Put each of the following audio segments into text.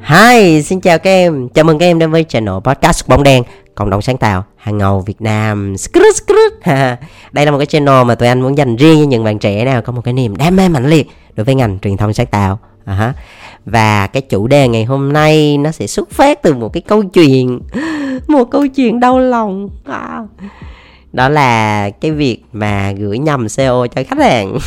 Hi, xin chào các em. Chào mừng các em đến với channel podcast bóng đen cộng đồng sáng tạo hàng ngầu Việt Nam. Đây là một cái channel mà tụi anh muốn dành riêng cho những bạn trẻ nào có một cái niềm đam mê mạnh liệt đối với ngành truyền thông sáng tạo. Uh-huh. Và cái chủ đề ngày hôm nay nó sẽ xuất phát từ một cái câu chuyện, một câu chuyện đau lòng. À. Đó là cái việc mà gửi nhầm CO cho khách hàng.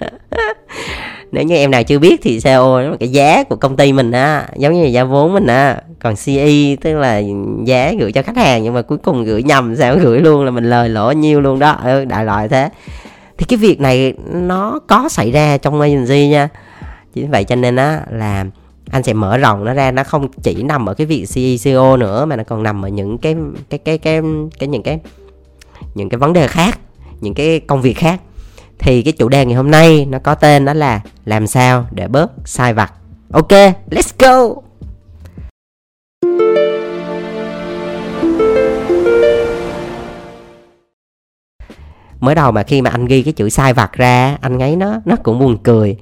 nếu như em nào chưa biết thì CO là cái giá của công ty mình á giống như là giá vốn mình á. Còn CE tức là giá gửi cho khách hàng nhưng mà cuối cùng gửi nhầm sao gửi luôn là mình lời lỗ nhiêu luôn đó. Ừ, đại loại thế. Thì cái việc này nó có xảy ra trong agency nha. Chính vậy cho nên á là anh sẽ mở rộng nó ra nó không chỉ nằm ở cái việc CEO nữa mà nó còn nằm ở những cái cái cái cái cái những cái những cái vấn đề khác những cái công việc khác thì cái chủ đề ngày hôm nay nó có tên đó là làm sao để bớt sai vặt. Ok, let's go! Mới đầu mà khi mà anh ghi cái chữ sai vặt ra, anh ấy nó nó cũng buồn cười.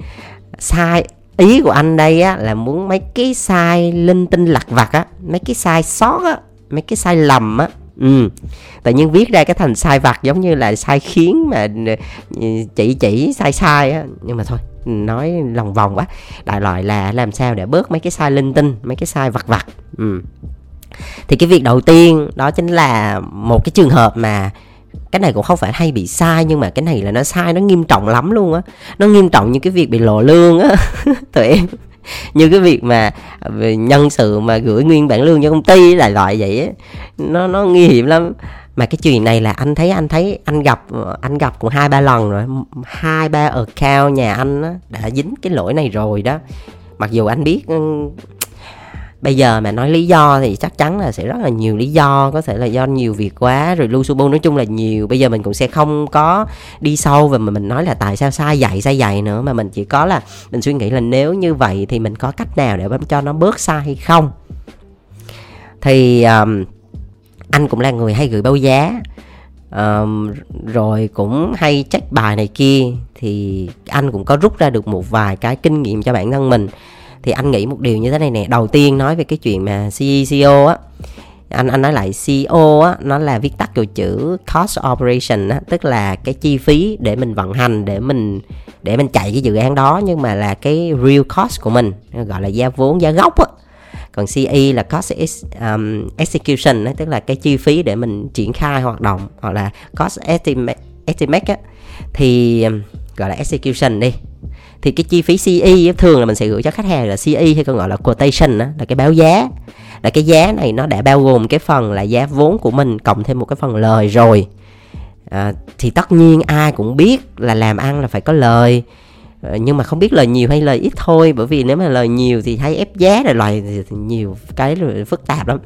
Sai, ý của anh đây á, là muốn mấy cái sai linh tinh lặt vặt á, mấy cái sai sót á, mấy cái sai lầm á ừ. Tự nhiên viết ra cái thành sai vặt giống như là sai khiến mà ừ, chỉ chỉ sai sai á. Nhưng mà thôi, nói lòng vòng quá. Đại loại là làm sao để bớt mấy cái sai linh tinh, mấy cái sai vặt vặt. Ừ. Thì cái việc đầu tiên đó chính là một cái trường hợp mà cái này cũng không phải hay bị sai, nhưng mà cái này là nó sai, nó nghiêm trọng lắm luôn á. Nó nghiêm trọng như cái việc bị lộ lương á, tụi em. như cái việc mà nhân sự mà gửi nguyên bản lương cho công ty là loại vậy nó nó nguy hiểm lắm. Mà cái chuyện này là anh thấy anh thấy anh gặp anh gặp cũng hai ba lần rồi. Hai ba account nhà anh á, đã dính cái lỗi này rồi đó. Mặc dù anh biết ừ, bây giờ mà nói lý do thì chắc chắn là sẽ rất là nhiều lý do có thể là do nhiều việc quá rồi lưu subu nói chung là nhiều. Bây giờ mình cũng sẽ không có đi sâu và mà mình nói là tại sao sai dạy sai dạy nữa mà mình chỉ có là mình suy nghĩ là nếu như vậy thì mình có cách nào để cho nó bớt sai hay không? Thì um, anh cũng là người hay gửi báo giá um, rồi cũng hay check bài này kia thì anh cũng có rút ra được một vài cái kinh nghiệm cho bản thân mình thì anh nghĩ một điều như thế này nè. Đầu tiên nói về cái chuyện mà CEO á. Anh anh nói lại CEO á nó là viết tắt của chữ cost operation á tức là cái chi phí để mình vận hành để mình để mình chạy cái dự án đó nhưng mà là cái real cost của mình gọi là giá vốn giá gốc á. Còn CE là cost um, execution á tức là cái chi phí để mình triển khai hoạt động hoặc là cost estimate, estimate á. Thì um, gọi là execution đi thì cái chi phí CE thường là mình sẽ gửi cho khách hàng là CE hay còn gọi là quotation đó, là cái báo giá. Là cái giá này nó đã bao gồm cái phần là giá vốn của mình cộng thêm một cái phần lời rồi. À, thì tất nhiên ai cũng biết là làm ăn là phải có lời. Ờ, nhưng mà không biết lời nhiều hay lời ít thôi bởi vì nếu mà lời nhiều thì hay ép giá đại loại thì nhiều cái phức tạp lắm.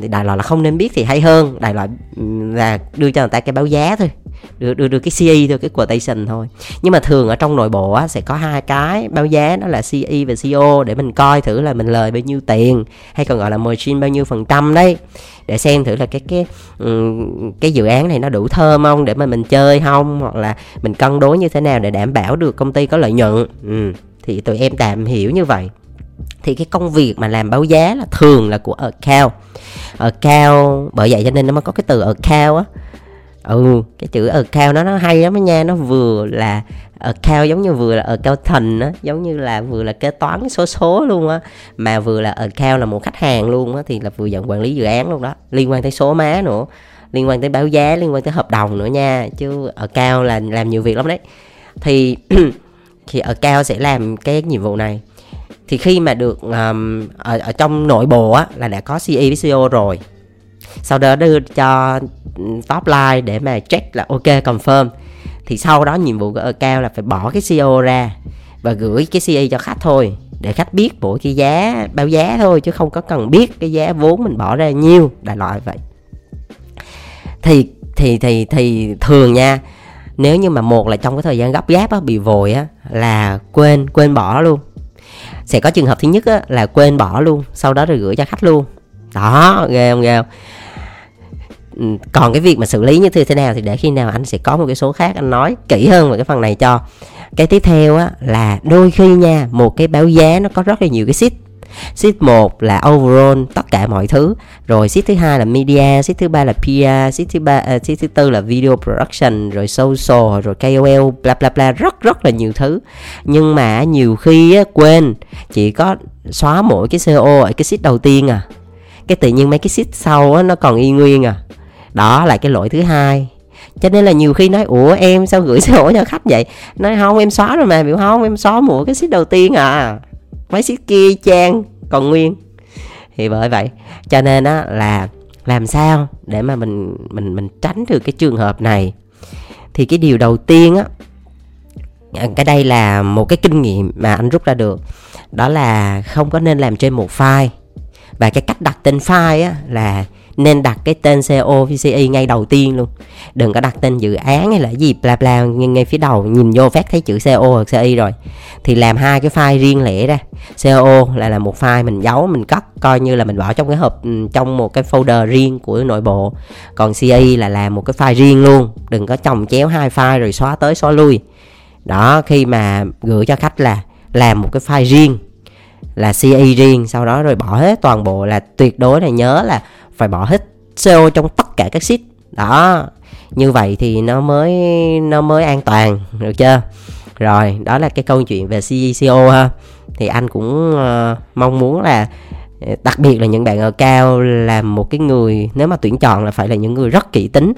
Thì đại loại là không nên biết thì hay hơn. Đại loại ừ, là đưa cho người ta cái báo giá thôi. Đưa đưa, đưa cái CE thôi cái quotation thôi. Nhưng mà thường ở trong nội bộ á, sẽ có hai cái báo giá đó là CE và CO để mình coi thử là mình lời bao nhiêu tiền hay còn gọi là margin bao nhiêu phần trăm đấy. Để xem thử là cái cái ừ, cái dự án này nó đủ thơm không để mà mình chơi không hoặc là mình cân đối như thế nào để đảm bảo được công ty có lợi nhuận. Ừ. thì tụi em tạm hiểu như vậy. Thì cái công việc mà làm báo giá là thường là của account. Account, bởi vậy cho nên nó mới có cái từ account á. Ừ cái chữ account nó nó hay lắm nha, nó vừa là account giống như vừa là accountant á, giống như là vừa là kế toán số số luôn á, mà vừa là account là một khách hàng luôn á, thì là vừa dẫn quản lý dự án luôn đó. Liên quan tới số má nữa, liên quan tới báo giá, liên quan tới hợp đồng nữa nha, chứ account là làm nhiều việc lắm đấy. Thì thì ở cao sẽ làm cái nhiệm vụ này. Thì khi mà được um, ở, ở trong nội bộ á là đã có CE với CEO rồi. Sau đó đưa cho top line để mà check là ok confirm. Thì sau đó nhiệm vụ của account là phải bỏ cái CEO ra và gửi cái CE cho khách thôi để khách biết mỗi cái giá bao giá thôi chứ không có cần biết cái giá vốn mình bỏ ra nhiêu đại loại vậy. Thì thì thì thì thường nha nếu như mà một là trong cái thời gian gấp gáp á, bị vội á, là quên quên bỏ luôn. Sẽ có trường hợp thứ nhất á, là quên bỏ luôn, sau đó rồi gửi cho khách luôn. Đó, ghê không ghê không? Ừ, còn cái việc mà xử lý như thế nào thì để khi nào anh sẽ có một cái số khác anh nói kỹ hơn về cái phần này cho. Cái tiếp theo á, là đôi khi nha, một cái báo giá nó có rất là nhiều cái ship Sheet 1 là overall tất cả mọi thứ. Rồi sheet thứ hai là media Sheet thứ ba là PR Sheet thứ ba ờ, uh, sheet thứ tư là video production Rồi social Rồi KOL bla bla bla Rất rất là nhiều thứ. Nhưng mà nhiều khi á, quên Chỉ có xóa mỗi cái CO ở cái sheet đầu tiên à. Cái tự nhiên mấy cái sheet sau á, nó còn y nguyên à. Đó là cái lỗi thứ hai. Cho nên là nhiều khi nói ủa em sao gửi sổ cho khách vậy? Nói không em xóa rồi mà biểu không em xóa mỗi cái sheet đầu tiên à mấy ship kia trang, còn nguyên. Thì bởi vậy, cho nên á, là làm sao để mà mình mình mình tránh được cái trường hợp này? Thì cái điều đầu tiên á, cái đây là một cái kinh nghiệm mà anh rút ra được. Đó là không có nên làm trên một file và cái cách đặt tên file á, là nên đặt cái tên CO VCE ngay đầu tiên luôn. Đừng có đặt tên dự án hay là gì, bla bla, ngay phía đầu, nhìn vô phát thấy chữ CO hoặc CI rồi. Thì làm hai cái file riêng lẻ ra. CO là là một file mình giấu, mình cất, coi như là mình bỏ trong cái hộp ừ, trong một cái folder riêng của nội bộ. Còn CI là làm một cái file riêng luôn. Đừng có chồng chéo hai file rồi xóa tới xóa lui. Đó, khi mà gửi cho khách là làm một cái file riêng là CE riêng sau đó rồi bỏ hết toàn bộ là tuyệt đối là nhớ là phải bỏ hết CO trong tất cả các sheet đó như vậy thì nó mới nó mới an toàn được chưa? Rồi đó là cái câu chuyện về CECO ha. Thì anh cũng uh, mong muốn là ờ, đặc biệt là những bạn ở cao là một cái người nếu mà tuyển chọn là phải là những người rất kỹ tính.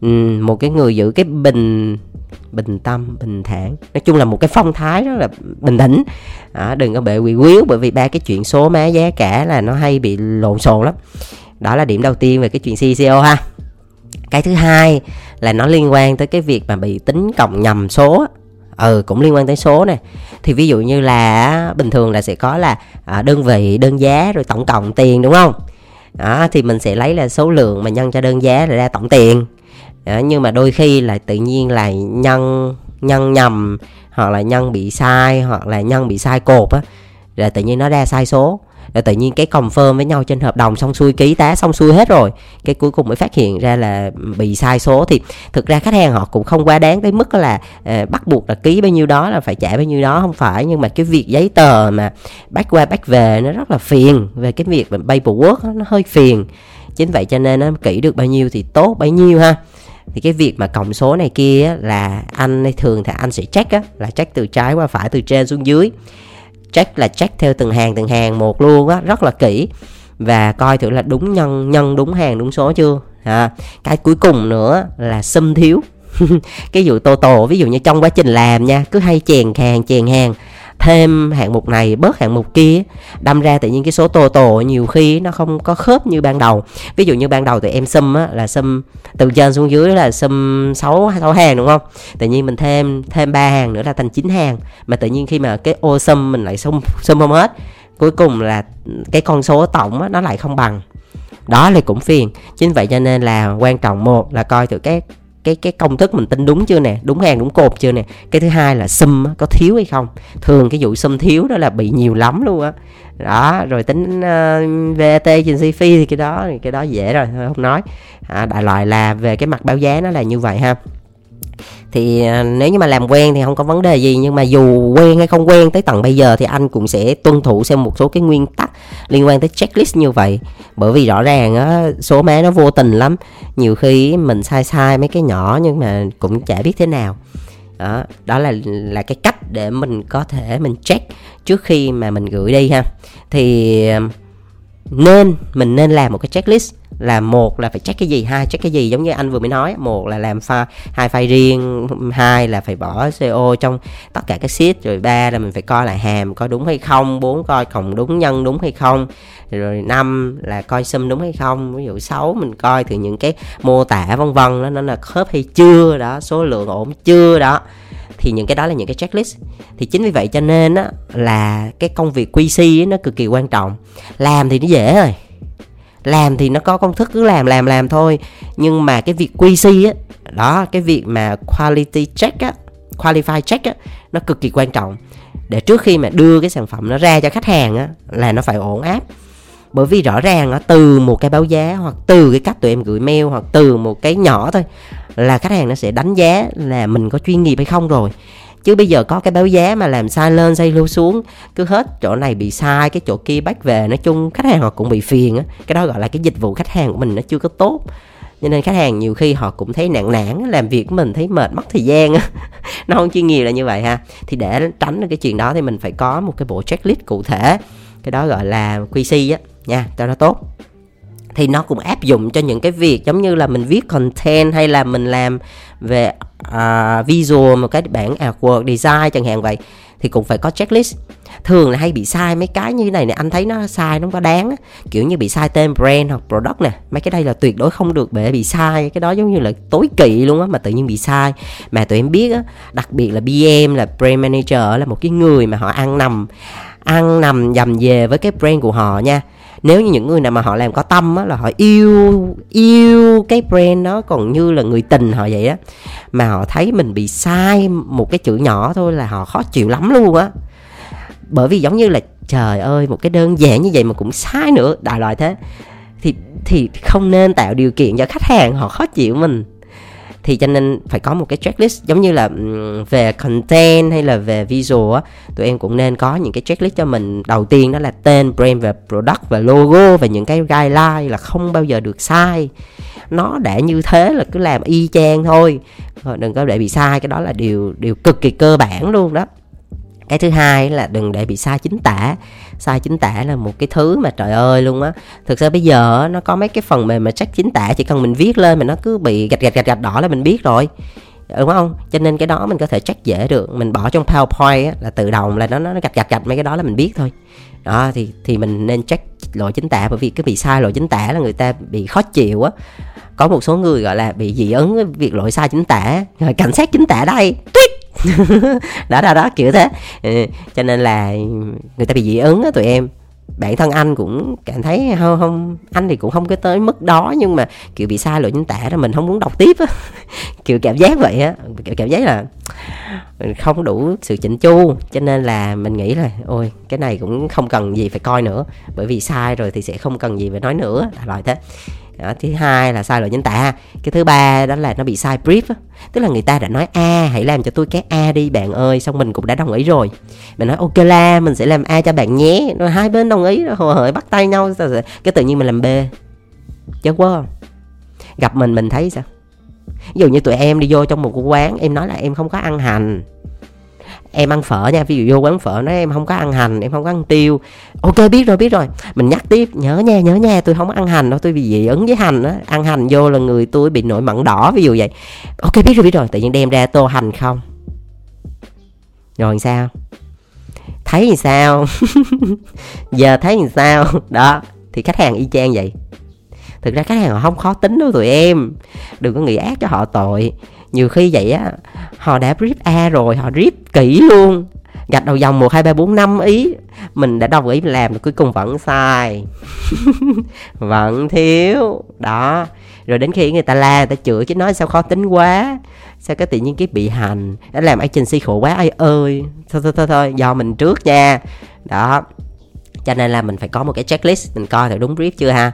Um, một cái người giữ cái bình bình tâm bình thản. Nói chung là một cái phong thái rất là bình tĩnh. À, đừng có bệ quỷ quyếu bởi vì ba cái chuyện số má giá cả là nó hay bị lộn xộn lắm. Đó là điểm đầu tiên về cái chuyện CCO ha. Cái thứ hai là nó liên quan tới cái việc mà bị tính cộng nhầm số. Ừ cũng liên quan tới số này thì ví dụ như là bình thường là sẽ có là à, đơn vị đơn giá rồi tổng cộng tiền đúng không? Đó thì mình sẽ lấy là số lượng mà nhân cho đơn giá là ra tổng tiền nhưng mà đôi khi là tự nhiên là nhân nhân nhầm hoặc là nhân bị sai hoặc là nhân bị sai cột á rồi tự nhiên nó ra sai số. Rồi tự nhiên cái confirm với nhau trên hợp đồng xong xuôi ký tá xong xuôi hết rồi cái cuối cùng mới phát hiện ra là bị sai số. Thì thực ra khách hàng họ cũng không quá đáng tới mức là uh, bắt buộc là ký bao nhiêu đó là phải trả bao nhiêu đó không phải. Nhưng mà cái việc giấy tờ mà bắt qua bắt về nó rất là phiền về cái việc paperwork nó hơi phiền. Chính vậy cho nên nó kỹ được bao nhiêu thì tốt bấy nhiêu ha thì cái việc mà cộng số này kia là anh thường thì anh sẽ check á là check từ trái qua phải từ trên xuống dưới. Check là check theo từng hàng từng hàng một luôn á rất là kỹ. Và coi thử là đúng nhân nhân đúng hàng đúng số chưa? À, cái cuối cùng nữa là xâm thiếu. Cái vụ tô tổ ví dụ như trong quá trình làm nha cứ hay chèn hàng chèn hàng thêm hạng mục này bớt hạng mục kia đâm ra tự nhiên cái số tô tổ nhiều khi nó không có khớp như ban đầu. Ví dụ như ban đầu thì em xâm á là xâm từ trên xuống dưới là xâm 6 sáu hàng đúng không? Tự nhiên mình thêm thêm ba hàng nữa là thành 9 hàng. Mà tự nhiên khi mà cái ô xâm mình lại xâm xâm không hết cuối cùng là cái con số tổng á, nó lại không bằng. Đó là cũng phiền. Chính vậy cho nên là quan trọng một là coi từ các cái cái công thức mình tin đúng chưa nè? Đúng hàng đúng cột chưa nè? Cái thứ hai là sum có thiếu hay không? Thường cái vụ sum thiếu đó là bị nhiều lắm luôn á. Đó. rồi tính ờ, uh, VAT trên chi phí thì cái đó thì cái đó dễ rồi không nói. À, đại loại là về cái mặt báo giá nó là như vậy ha. Thì ờ, nếu như mà làm quen thì không có vấn đề gì nhưng mà dù quen hay không quen tới tận bây giờ thì anh cũng sẽ tuân thủ xem một số cái nguyên tắc liên quan tới checklist như vậy. Bởi vì rõ ràng á, số má nó vô tình lắm. Nhiều khi mình sai sai mấy cái nhỏ nhưng mà cũng chả biết thế nào. Đó đó là là cái cách để mình có thể mình check trước khi mà mình gửi đi ha. Thì nên, mình nên làm một cái checklist là một là phải check cái gì hai check cái gì giống như anh vừa mới nói một là làm pha hai file riêng hai là phải bỏ CO trong tất cả các sheet rồi ba là mình phải coi lại hàm coi đúng hay không bốn coi cộng đúng nhân đúng hay không rồi năm là coi sum đúng hay không ví dụ sáu mình coi từ những cái mô tả vân vân đó nó là khớp hay chưa đó số lượng ổn chưa đó thì những cái đó là những cái checklist. Thì chính vì vậy cho nên á là cái công việc QC ấy, nó cực kỳ quan trọng. Làm thì nó dễ rồi làm thì nó có công thức cứ làm làm làm thôi. Nhưng mà cái việc QC á, đó, cái việc mà quality check á, qualify check á, nó cực kỳ quan trọng. Để trước khi mà đưa cái sản phẩm nó ra cho khách hàng á, là nó phải ổn áp. Bởi vì rõ ràng á, từ một cái báo giá hoặc từ cái cách tụi em gửi mail hoặc từ một cái nhỏ thôi, là khách hàng nó sẽ đánh giá là mình có chuyên nghiệp hay không rồi chứ bây giờ có cái báo giá mà làm sai lên, sai lưu xuống, cứ hết chỗ này bị sai, cái chỗ kia bắt về, nói chung khách hàng họ cũng bị phiền á. Cái đó gọi là cái dịch vụ khách hàng của mình nó chưa có tốt. Cho nên khách hàng nhiều khi họ cũng thấy nản nản, làm việc của mình thấy mệt mất thời gian nó không chuyên nghiệp là như vậy ha. Thì để tránh được cái chuyện đó thì mình phải có một cái bộ checklist cụ thể. Cái đó gọi là QC á. Nha, cho nó tốt. Thì nó cũng áp dụng cho những cái việc giống như là mình viết content hay là mình làm về uh, visual một cái bản artwork design chẳng hạn vậy thì cũng phải có checklist. Thường là hay bị sai mấy cái như này này anh thấy nó sai nó không có đáng kiểu như bị sai tên brand hoặc product nè. Mấy cái đây là tuyệt đối không được để bị sai cái đó giống như là tối kỵ luôn á mà tự nhiên bị sai. Mà tụi em biết á đặc biệt là BM là brand manager là một cái người mà họ ăn nằm ăn nằm dầm về với cái brand của họ nha nếu như những người nào mà họ làm có tâm á, là họ yêu yêu cái brand đó còn như là người tình họ vậy á, mà họ thấy mình bị sai một cái chữ nhỏ thôi là họ khó chịu lắm luôn á. Bởi vì giống như là, trời ơi, một cái đơn giản như vậy mà cũng sai nữa, đại loại thế. Thì thì không nên tạo điều kiện cho khách hàng họ khó chịu mình thì cho nên phải có một cái checklist. Giống như là về content hay là về visual á, tụi em cũng nên có những cái checklist cho mình. Đầu tiên đó là tên, brand và product và logo và những cái guideline là không bao giờ được sai. Nó đã như thế là cứ làm y chang thôi đừng có để bị sai, cái đó là điều điều cực kỳ cơ bản luôn đó. Cái thứ hai là đừng để bị sai chính tả sai chính tả là một cái thứ mà trời ơi luôn á. Thực ra bây giờ nó có mấy cái phần mềm mà check chính tả chỉ cần mình viết lên mà nó cứ bị gạch gạch gạch gạch đỏ là mình biết rồi. Ừ, đúng không? Cho nên cái đó mình có thể check dễ được. Mình bỏ trong powerpoint á, là tự động là nó nó gạch gạch gạch mấy cái đó là mình biết thôi. Đó thì thì mình nên check lỗi chính tả bởi vì cái bị sai lỗi chính tả là người ta bị khó chịu á. Có một số người gọi là bị dị ứng với việc lỗi sai chính tả. Rồi cảnh sát chính tả đây tuyết! đó đó đó kiểu thế. Ừ, cho nên là người ta bị dị ứng á tụi em. Bản thân anh cũng cảm thấy không không anh thì cũng không có tới mức đó nhưng mà kiểu bị sai lỗi chính tả rồi mình không muốn đọc tiếp á. Kiểu cảm giác vậy á. Kiểu cảm giác là mình không đủ sự chỉnh chu cho nên là mình nghĩ là ôi cái này cũng không cần gì phải coi nữa bởi vì sai rồi thì sẽ không cần gì phải nói nữa. Là loại thế đó, thứ hai là sai lỗi chính tả. Cái thứ ba đó là nó bị sai brief tức là người ta đã nói a hãy làm cho tôi cái a đi bạn ơi xong mình cũng đã đồng ý rồi. Mình nói ok la mình sẽ làm a cho bạn nhé. Rồi hai bên đồng ý rồi hời bắt tay nhau cái tự nhiên mình làm b. Chết quá. Gặp mình mình thấy sao? Ví dụ như tụi em đi vô trong một quán em nói là em không có ăn hành em ăn phở nha, ví dụ vô quán phở nói em không có ăn hành, em không có ăn tiêu. Ok, biết rồi biết rồi. Mình nhắc tiếp, nhớ nha nhớ nha, tôi không ăn hành đâu, tôi bị dị ứng với hành á. Ăn hành vô là người tôi bị nổi mẩn đỏ, ví dụ vậy. Ok, biết rồi biết rồi. Tự nhiên đem ra tô hành không? Rồi sao? Thấy thì sao? Giờ thấy thì sao? Đó, thì khách hàng y chang vậy. Thực ra khách hàng họ không khó tính đâu tụi em. Đừng có nghĩ ác cho họ tội nhiều khi vậy á, họ đã brief a rồi, họ brief kỹ luôn. Gạch đầu dòng một, hai, ba, bốn, năm ý, mình đã đồng ý làm rồi cuối cùng vẫn sai. Vẫn thiếu. Đó. Rồi đến khi người ta la, người ta chửi, chứ nói sao khó tính quá. Sao cái tự nhiên cái bị hành? Đã làm agency khổ quá, ai ơi. Thôi thôi thôi thôi, do mình trước nha. Đó. Cho nên là mình phải có một cái checklist, mình coi thử đúng brief chưa ha.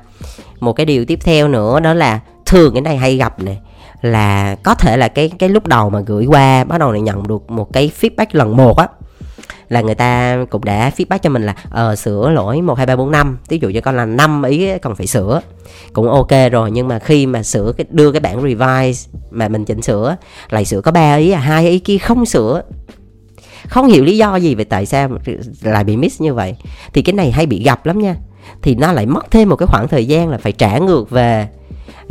Một cái điều tiếp theo nữa đó là thường cái này hay gặp nè là có thể là cái cái lúc đầu mà gửi qua bắt đầu này nhận được một cái feedback lần một á, là người ta cũng đã feedback cho mình là ờ sửa lỗi một, hai, ba, bốn, năm ví dụ cho con là năm ý còn phải sửa. Cũng ok rồi, nhưng mà khi mà sửa cái, đưa cái bản revise mà mình chỉnh sửa, lại sửa có ba ý à hai ý kia không sửa. Không hiểu lý do gì về tại sao lại bị miss như vậy. Thì cái này hay bị gặp lắm nha. Thì nó lại mất thêm một cái khoảng thời gian là phải trả ngược về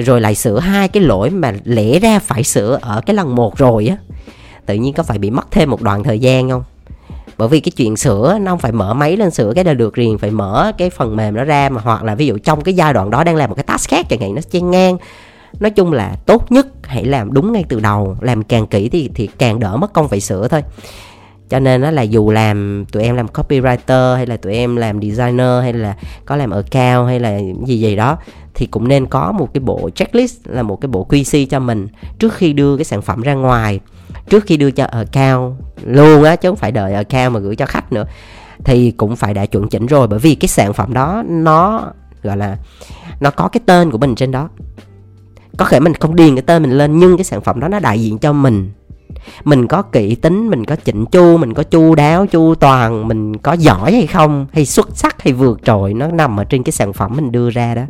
rồi lại sửa hai cái lỗi mà lẽ ra phải sửa ở cái lần một rồi á. Tự nhiên có phải bị mất thêm một đoạn thời gian không? Bởi vì cái chuyện sửa nó không phải mở máy lên sửa cái là được liền, phải mở cái phần mềm nó ra mà, hoặc là ví dụ trong cái giai đoạn đó đang làm một cái task khác chẳng hạn, nó chen ngang. Nói chung là tốt nhất hãy làm đúng ngay từ đầu, làm càng kỹ thì thì càng đỡ mất công phải sửa thôi. Cho nên nó là dù làm, tụi em làm copywriter hay là tụi em làm designer hay là có làm ở cao hay là gì gì đó thì cũng nên có một cái bộ checklist, là một cái bộ QC cho mình trước khi đưa cái sản phẩm ra ngoài. Trước khi đưa cho account luôn á, chứ không phải đợi account mà gửi cho khách nữa. Thì cũng phải đã chuẩn chỉnh rồi, bởi vì cái sản phẩm đó, nó, gọi là, nó có cái tên của mình trên đó. Có thể mình không điền cái tên mình lên, nhưng cái sản phẩm đó nó đại diện cho mình. Mình có kỹ tính, mình có chỉnh chu, mình có chu đáo, chu toàn, mình có giỏi hay không, hay xuất sắc hay vượt trội, nó nằm ở trên cái sản phẩm mình đưa ra đó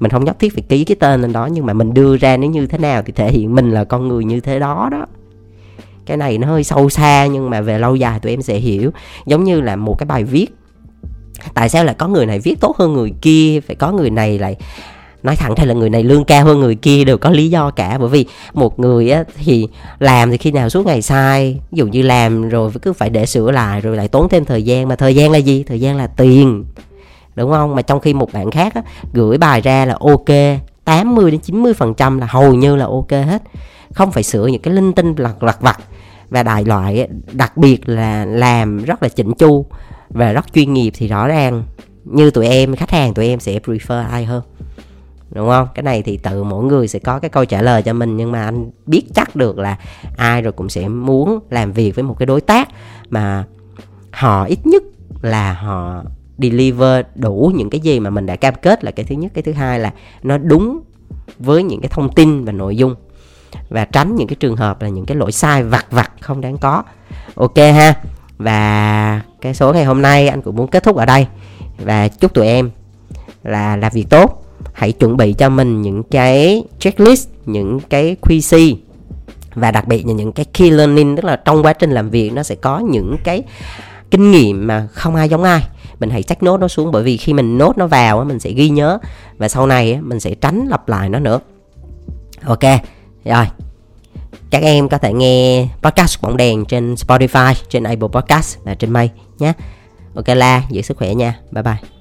mình không nhất thiết phải ký cái tên lên đó nhưng mà mình đưa ra nó như thế nào thì thể hiện mình là con người như thế đó đó. Cái này nó hơi sâu xa nhưng mà về lâu dài tụi em sẽ hiểu. Giống như là một cái bài viết. Tại sao lại có người này viết tốt hơn người kia phải có người này lại nói thẳng hay là người này lương cao hơn người kia đều có lý do cả. Bởi vì một người á, thì làm thì khi nào suốt ngày sai ví dụ như làm rồi cứ phải để sửa lại rồi lại tốn thêm thời gian. Mà thời gian là gì? Thời gian là tiền đúng không? Mà trong khi một bạn khác á, gửi bài ra là ok 80 đến 90 phần trăm là hầu như là ok hết. Không phải sửa những cái linh tinh lặt lặt vặt. Và đại loại đặc biệt là làm rất là chỉnh chu và rất chuyên nghiệp thì rõ ràng như tụi em khách hàng tụi em sẽ prefer ai hơn. Đúng không? Cái này thì tự mỗi người sẽ có cái câu trả lời cho mình nhưng mà anh biết chắc được là ai rồi cũng sẽ muốn làm việc với một cái đối tác mà họ ít nhất là họ deliver đủ những cái gì mà mình đã cam kết là cái thứ nhất. Cái thứ hai là nó đúng với những cái thông tin và nội dung. Và tránh những cái trường hợp là những cái lỗi sai vặt vặt không đáng có. Ok ha. Và cái số ngày hôm nay anh cũng muốn kết thúc ở đây. Và chúc tụi em là làm việc tốt. Hãy chuẩn bị cho mình những cái checklist, những cái QC và đặc biệt là những cái key learning, tức là trong quá trình làm việc nó sẽ có những cái kinh nghiệm mà không ai giống ai mình hãy check nốt nó xuống, bởi vì khi mình nốt nó vào mình sẽ ghi nhớ. Và sau này mình sẽ tránh lặp lại nó nữa. Ok, rồi. Các em có thể nghe podcast bóng đèn trên Spotify, trên Apple Podcast và trên May nhé. Ok la, giữ sức khỏe nha. Bye bye.